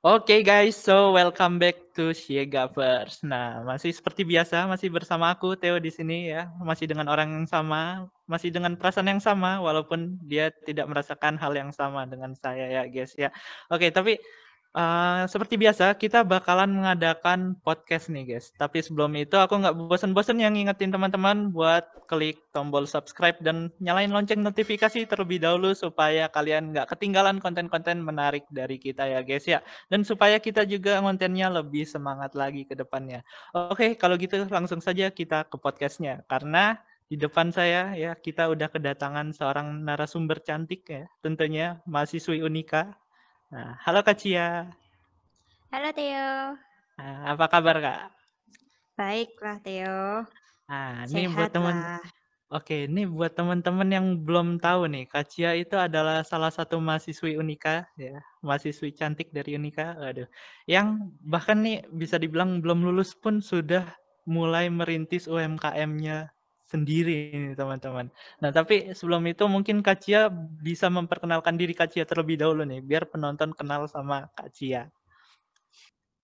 Oke guys, so welcome back to Shiegavers. Nah, masih seperti biasa, masih bersama aku Theo di sini ya, masih dengan orang yang sama, masih dengan perasaan yang sama, walaupun dia tidak merasakan hal yang sama dengan saya ya guys ya. Oke, tapi Uh, seperti biasa, kita bakalan mengadakan podcast nih guys. Tapi sebelum itu aku nggak bosan-bosan yang ngingetin teman-teman buat klik tombol subscribe dan nyalain lonceng notifikasi terlebih dahulu supaya kalian nggak ketinggalan konten-konten menarik dari kita ya guys ya. Dan supaya kita juga kontennya lebih semangat lagi ke depannya. Oke, kalau gitu langsung saja kita ke podcastnya. Karena di depan saya ya kita udah kedatangan seorang narasumber cantik ya, tentunya mahasiswi Unika Nah, halo Kak Cia. Halo Theo. Nah, apa kabar Kak? Baiklah Theo. Nah, ini buat teman Oke, ini buat teman-teman yang belum tahu nih, Kak Cia itu adalah salah satu mahasiswi Unika ya, mahasiswi cantik dari Unika. Aduh. Yang bahkan nih bisa dibilang belum lulus pun sudah mulai merintis UMKM-nya sendiri ini teman-teman. Nah, tapi sebelum itu mungkin Kak Cia bisa memperkenalkan diri Kak Cia terlebih dahulu nih, biar penonton kenal sama Kak Cia.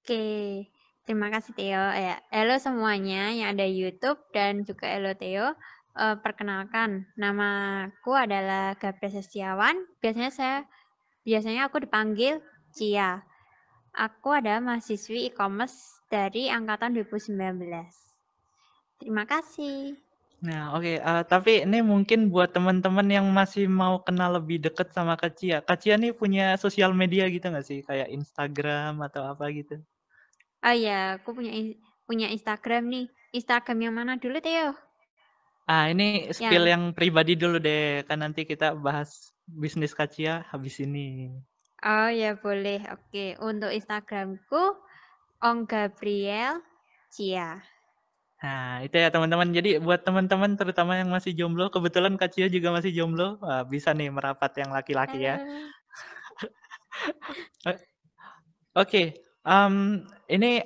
Oke, terima kasih Theo. Ya, halo semuanya yang ada YouTube dan juga halo Theo. Uh, perkenalkan, namaku adalah Gabriel Setiawan. Biasanya saya biasanya aku dipanggil Cia. Aku adalah mahasiswi e-commerce dari angkatan 2019. Terima kasih. Nah, oke. Okay. Uh, eh, tapi ini mungkin buat teman-teman yang masih mau kenal lebih deket sama Kak Cia. Kak Cia nih punya sosial media gitu nggak sih? Kayak Instagram atau apa gitu? Oh iya, aku punya punya Instagram nih. Instagram yang mana dulu, Teo? Ah, ini spill yang, yang pribadi dulu deh. Kan nanti kita bahas bisnis Kak Cia habis ini. Oh ya, boleh. Oke, untuk Instagramku Ong Gabriel Cia. Nah, itu ya teman-teman. Jadi buat teman-teman terutama yang masih jomblo, kebetulan Kak Cio juga masih jomblo, Wah, bisa nih merapat yang laki-laki ya. Oke, okay, um, ini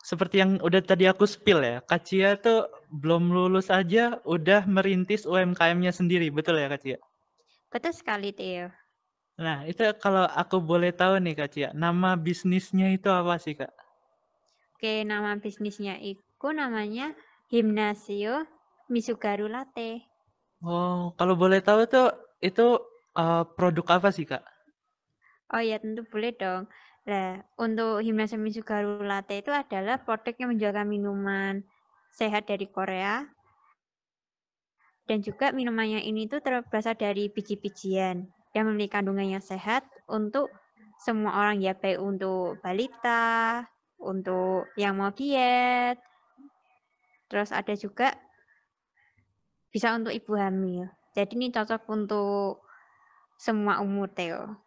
seperti yang udah tadi aku spill ya, Kak Cia tuh belum lulus aja udah merintis UMKM-nya sendiri, betul ya Kak Cia? Betul sekali, Theo. Nah, itu kalau aku boleh tahu nih Kak Cia, nama bisnisnya itu apa sih Kak? Oke, nama bisnisnya itu aku namanya Gimnasio Misugaru Latte. Oh, kalau boleh tahu tuh itu uh, produk apa sih, Kak? Oh ya, tentu boleh dong. Nah, untuk Gimnasio Misugaru Latte itu adalah produk yang menjualkan minuman sehat dari Korea. Dan juga minumannya ini tuh berasal dari biji-bijian yang memiliki kandungan yang sehat untuk semua orang ya baik untuk balita, untuk yang mau diet, Terus ada juga bisa untuk ibu hamil. Jadi ini cocok untuk semua umur Theo.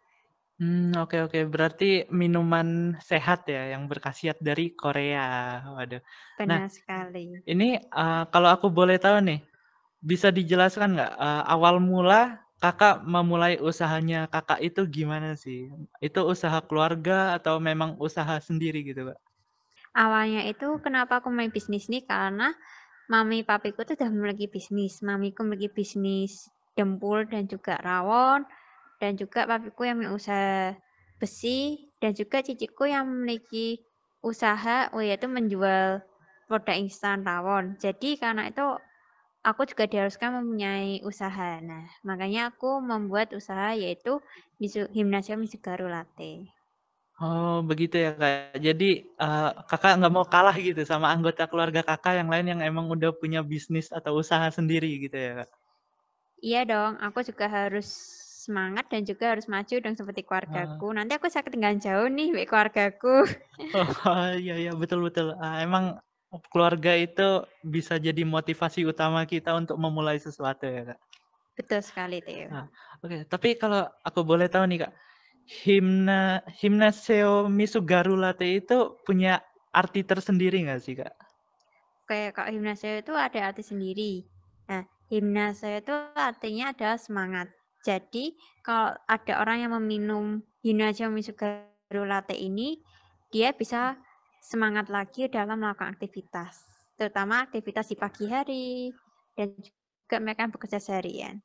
Hmm, oke oke. Berarti minuman sehat ya yang berkhasiat dari Korea. Waduh. Benar nah, sekali. Ini uh, kalau aku boleh tahu nih, bisa dijelaskan nggak uh, awal mula kakak memulai usahanya kakak itu gimana sih? Itu usaha keluarga atau memang usaha sendiri gitu, Pak? Awalnya itu kenapa aku main bisnis nih? Karena mami papiku tuh udah memiliki bisnis. Mamiku memiliki bisnis dempul dan juga rawon dan juga papiku yang memiliki usaha besi dan juga ciciku yang memiliki usaha oh yaitu menjual produk instan rawon. Jadi karena itu aku juga diharuskan mempunyai usaha. Nah makanya aku membuat usaha yaitu Gimnasium Misugaru Latte Oh, begitu ya, Kak. Jadi, uh, Kakak nggak mau kalah gitu sama anggota keluarga Kakak yang lain yang emang udah punya bisnis atau usaha sendiri gitu ya, Kak? Iya dong, aku juga harus semangat dan juga harus maju dong seperti keluargaku. Uh. Nanti aku saya ketinggalan jauh nih baik keluargaku. Oh, iya iya, betul betul. Uh, emang keluarga itu bisa jadi motivasi utama kita untuk memulai sesuatu ya, Kak? Betul sekali, Theo. Uh, Oke, okay. tapi kalau aku boleh tahu nih, Kak, Himna Himnaseo Misugaru Latte itu punya arti tersendiri nggak sih, Kak? Kayak Kak Himnaseo itu ada arti sendiri. Nah, Himnaseo itu artinya adalah semangat. Jadi, kalau ada orang yang meminum Himnaseo Misugaru Latte ini, dia bisa semangat lagi dalam melakukan aktivitas, terutama aktivitas di pagi hari dan juga mereka bekerja seharian.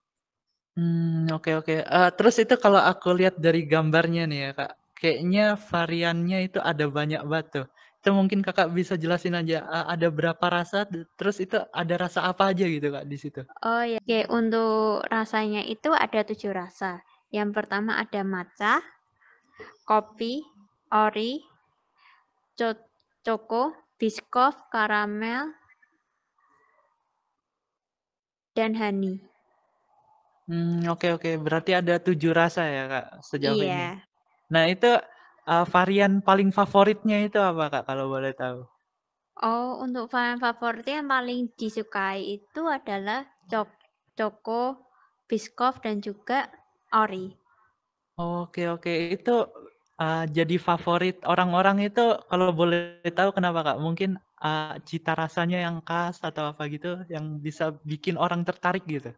Hmm, oke oke. Uh, terus itu kalau aku lihat dari gambarnya nih ya, Kak, kayaknya variannya itu ada banyak tuh. Itu mungkin Kakak bisa jelasin aja, uh, ada berapa rasa, terus itu ada rasa apa aja gitu Kak di situ? Oh ya, oke untuk rasanya itu ada tujuh rasa. Yang pertama ada matcha, kopi, ori, choco, biscoff, karamel, dan honey. Hmm, oke oke. Berarti ada tujuh rasa ya, Kak, sejauh ini? Iya. Nah itu, uh, varian paling favoritnya itu apa, Kak, kalau boleh tahu? Oh, untuk varian favorit yang paling disukai itu adalah cok choco, biscoff, dan juga ori. Oke oke. Itu, uh, jadi favorit orang-orang itu kalau boleh tahu kenapa, Kak? Mungkin, uh, cita rasanya yang khas atau apa gitu, yang bisa bikin orang tertarik gitu?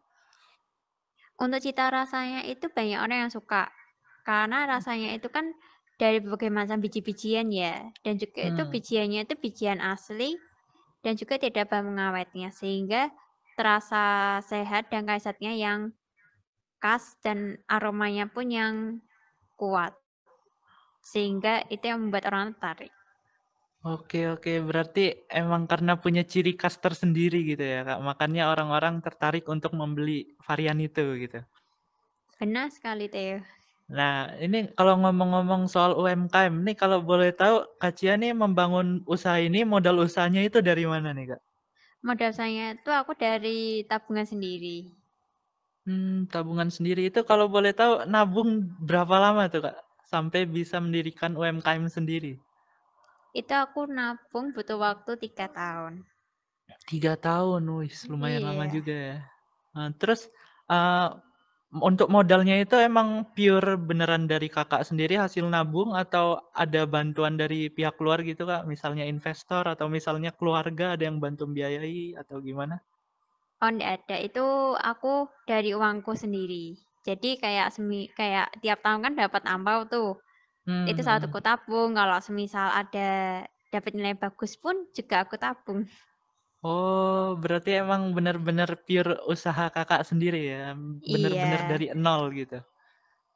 Untuk cita rasanya itu banyak orang yang suka, karena rasanya itu kan dari berbagai macam biji-bijian ya, dan juga itu Hmm. bijiannya itu bijian asli dan juga tidak bahan pengawetnya, sehingga terasa sehat dan khasiatnya yang khas dan aromanya pun yang kuat. Sehingga itu yang membuat orang tertarik. Oke oke. Berarti emang karena punya ciri khas tersendiri gitu ya, Kak, makanya orang-orang tertarik untuk membeli varian itu gitu? Benar sekali, Theo. Nah, ini kalau ngomong-ngomong soal UMKM nih, kalau boleh tahu Kak Cia nih membangun usaha ini, modal usahanya itu dari mana nih, Kak? Modal usahanya itu aku dari tabungan sendiri. Hmm, tabungan sendiri. Itu kalau boleh tahu nabung berapa lama tuh, Kak, sampai bisa mendirikan UMKM sendiri? Itu aku nabung butuh waktu 3 tahun. 3 tahun, wis lumayan lama Iya. juga ya. Nah, terus, uh, untuk modalnya itu emang pure beneran dari Kakak sendiri hasil nabung atau ada bantuan dari pihak luar gitu, Kak? Misalnya investor atau misalnya keluarga ada yang bantu membiayai atau gimana? Oh, ndak ada. Itu aku dari uangku sendiri. Jadi kayak semi kayak tiap tahun kan dapat angpao tuh. Itu saat mhm. aku tabung, kalau semisal ada dapat nilai bagus pun juga aku tabung. Oh, berarti emang bener-bener pure usaha Kakak sendiri ya? Bener-bener Iya. dari nol gitu?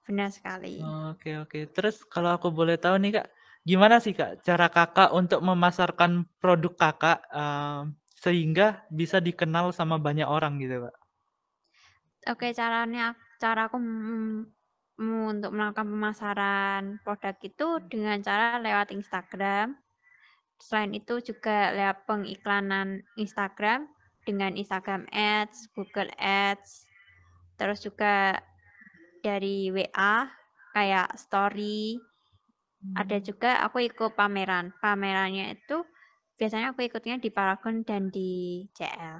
Benar sekali. Oke oke. Terus kalau aku boleh tahu nih, Kak, gimana sih, Kak, cara Kakak untuk memasarkan produk Kakak, mmm, sehingga bisa dikenal sama banyak orang gitu, Kak? Oke, caranya caraku mmm, untuk melakukan pemasaran produk itu dengan cara lewat Instagram. Selain itu juga lewat pengiklanan Instagram dengan Instagram Ads, Google Ads, terus juga dari WA kayak story. Ada juga aku ikut pameran. Pamerannya itu biasanya aku ikutnya di Paragon dan di CL.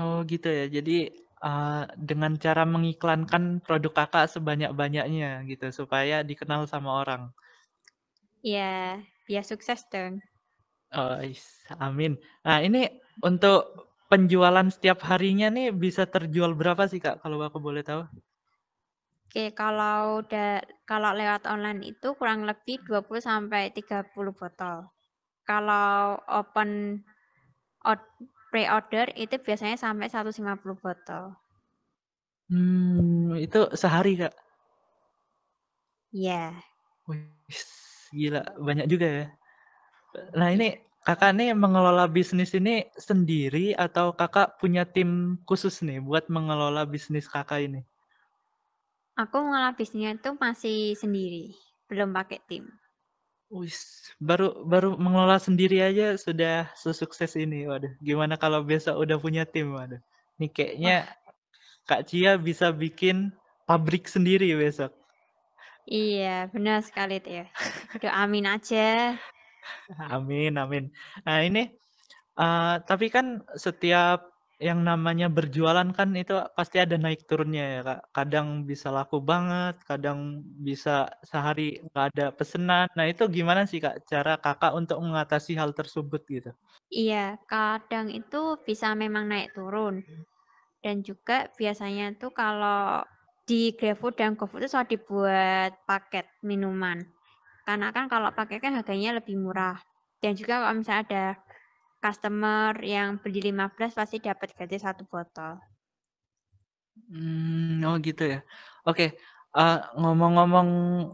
Oh, gitu ya. Jadi, uh, dengan cara mengiklankan produk Kakak sebanyak-banyaknya gitu, supaya dikenal sama orang? Iya, biar sukses dong. Ois, amin. Nah, ini untuk penjualan setiap harinya nih bisa terjual berapa sih, Kak, kalau aku boleh tahu? Oke, kalau da kalau lewat online itu kurang lebih 20 sampai 30 botol. Kalau open pre-order itu biasanya sampai 150 botol. Mmm, itu sehari, Kak? Iya. Wis, gila banyak juga ya. Nah ini Kakak nih mengelola bisnis ini sendiri atau Kakak punya tim khusus nih buat mengelola bisnis Kakak ini? Aku mengelola bisnisnya itu masih sendiri, belum pakai tim. Wis, baru baru mengelola sendiri aja sudah sesukses ini. Waduh, gimana kalau besok udah punya tim? Waduh, ini kayaknya Wah. Kak Cia bisa bikin pabrik sendiri besok. Iya, benar sekali Teh. Doain aja. Amin amin. Nah ini, eee, tapi kan setiap yang namanya berjualan kan itu pasti ada naik turunnya ya, Kak. Kadang bisa laku banget, kadang bisa sehari nggak ada pesanan. Nah itu gimana sih, Kak, cara Kakak untuk mengatasi hal tersebut gitu? Iya, kadang itu bisa memang naik turun. Dan juga biasanya tuh kalau di GrabFood dan GoFood itu selalu dibuat paket minuman. Karena kan kalau paket kan harganya lebih murah. Dan juga kalau misalnya ada customer yang beli 15 pasti dapat gratis 1 botol. Mmm, oh gitu ya. Oke, Uh, ngomong-ngomong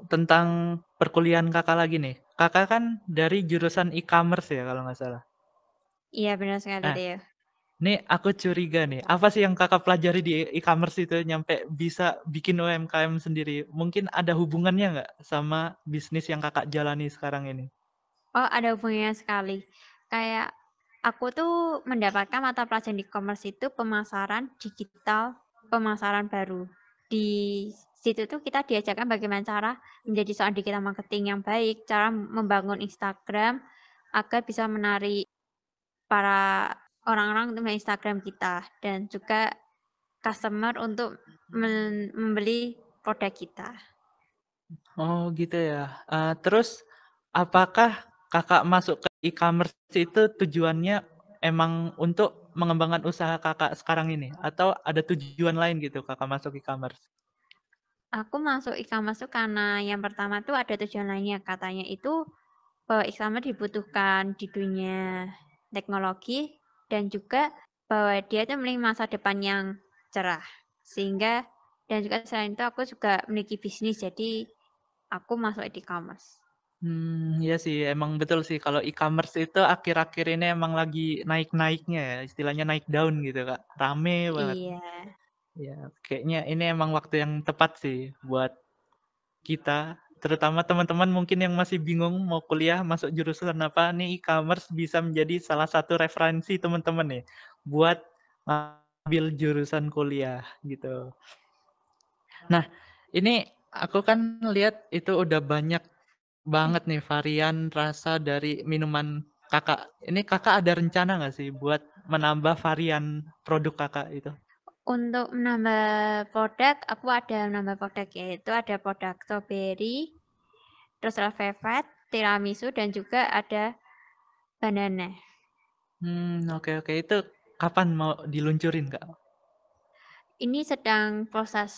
tentang perkuliahan Kakak lagi nih. Kakak kan dari jurusan e-commerce ya kalau nggak salah? Iya benar sekali, Nah, Teo. nih aku curiga nih, apa sih yang Kakak pelajari di e-commerce itu nyampe bisa bikin UMKM sendiri? Mungkin ada hubungannya nggak sama bisnis yang Kakak jalani sekarang ini? Oh, ada hubungannya sekali. Kayak aku tuh mendapatkan mata pelajaran e-commerce itu pemasaran digital, pemasaran baru. Di situ tuh kita diajarkan bagaimana cara menjadi seorang digital marketing yang baik, cara membangun Instagram agar bisa menarik para orang-orang untuk Instagram kita dan juga customer untuk membeli produk kita. Oh gitu ya. Uh, terus apakah kakak masuk ke e-commerce itu tujuannya emang untuk mengembangkan usaha kakak sekarang ini atau ada tujuan lain gitu kakak masuk e-commerce? Aku masuk e-commerce karena yang pertama tuh ada tujuan lainnya. Katanya itu bahwa e-commerce dibutuhkan di dunia teknologi dan juga bahwa dia itu memiliki masa depan yang cerah. Sehingga dan juga selain itu aku juga memiliki bisnis jadi aku masuk e-commerce. Hmm, iya sih emang betul sih kalau e-commerce itu akhir-akhir ini emang lagi naik-naiknya ya, istilahnya naik daun gitu Kak, rame banget. Iya. Ya, kayaknya ini emang waktu yang tepat sih buat kita, terutama teman-teman mungkin yang masih bingung mau kuliah masuk jurusan apa nih e-commerce bisa menjadi salah satu referensi teman-teman nih buat ngambil jurusan kuliah gitu. Nah, ini aku kan lihat itu udah banyak banget nih varian rasa dari minuman Kakak. Ini Kakak ada rencana nggak sih buat menambah varian produk Kakak itu? Untuk menambah produk, aku ada menambah produk yaitu ada produk strawberry, terus velvet, tiramisu dan juga ada banana. Hmm, oke oke. Itu kapan mau diluncurin, Kak? Ini sedang proses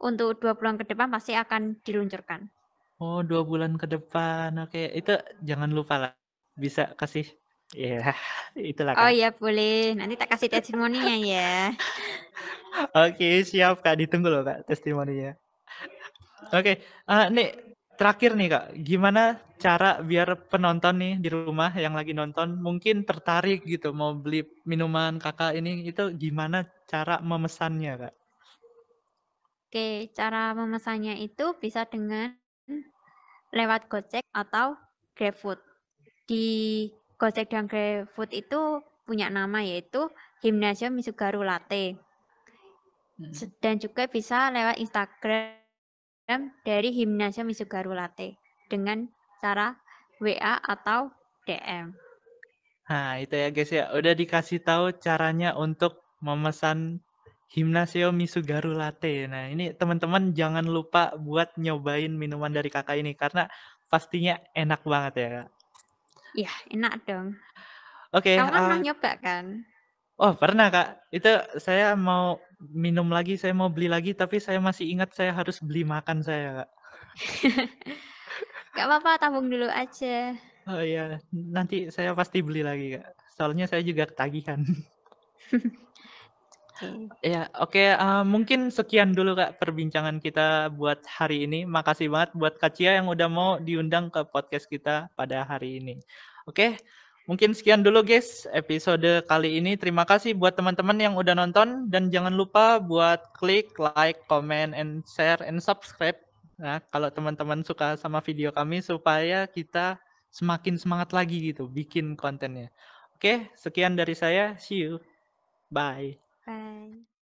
untuk dua bulan ke depan pasti akan diluncurkan. Oh, dua bulan ke depan. Oke, itu jangan lupa lah. Bisa kasih Iya, itulah Oh Kak. iya boleh, nanti tak kasih testimoninya ya. Oke, siap Kak, ditunggu loh Kak testimoninya. Oke, uh, nih terakhir nih Kak, gimana cara biar penonton nih di rumah yang lagi nonton mungkin tertarik gitu mau beli minuman Kakak ini, itu gimana cara memesannya Kak? Oke, cara memesannya itu bisa dengan lewat Gojek atau GrabFood. Di Gojek dan GrabFood itu punya nama yaitu Gimnasium Misugaru Latte. Hmm. Dan juga bisa lewat Instagram dari Gimnasium Misugaru Latte dengan cara WA atau DM. Nah, itu ya guys ya. Udah dikasih tahu caranya untuk memesan Gimnasio Misugaru Latte. Nah, ini teman-teman jangan lupa buat nyobain minuman dari kakak ini karena pastinya enak banget ya, Kak. Iya, enak dong. Oke. Kamu kan pernah uh, nyoba kan? Oh, pernah, Kak. Itu saya mau minum lagi, saya mau beli lagi, tapi saya masih ingat saya harus beli makan saya, Kak. Gak apa-apa, tabung dulu aja. Oh iya, nanti saya pasti beli lagi, Kak. Soalnya saya juga ketagihan. okay. Ya, oke. Uh, mungkin sekian dulu Kak perbincangan kita buat hari ini. Makasih banget buat Kak Cia yang udah mau diundang ke podcast kita pada hari ini. Oke, mungkin sekian dulu guys episode kali ini. Terima kasih buat teman-teman yang udah nonton dan jangan lupa buat klik like, comment, and share and subscribe. Nah, kalau teman-teman suka sama video kami supaya kita semakin semangat lagi gitu bikin kontennya. Oke, sekian dari saya. See you. Bye. Bye.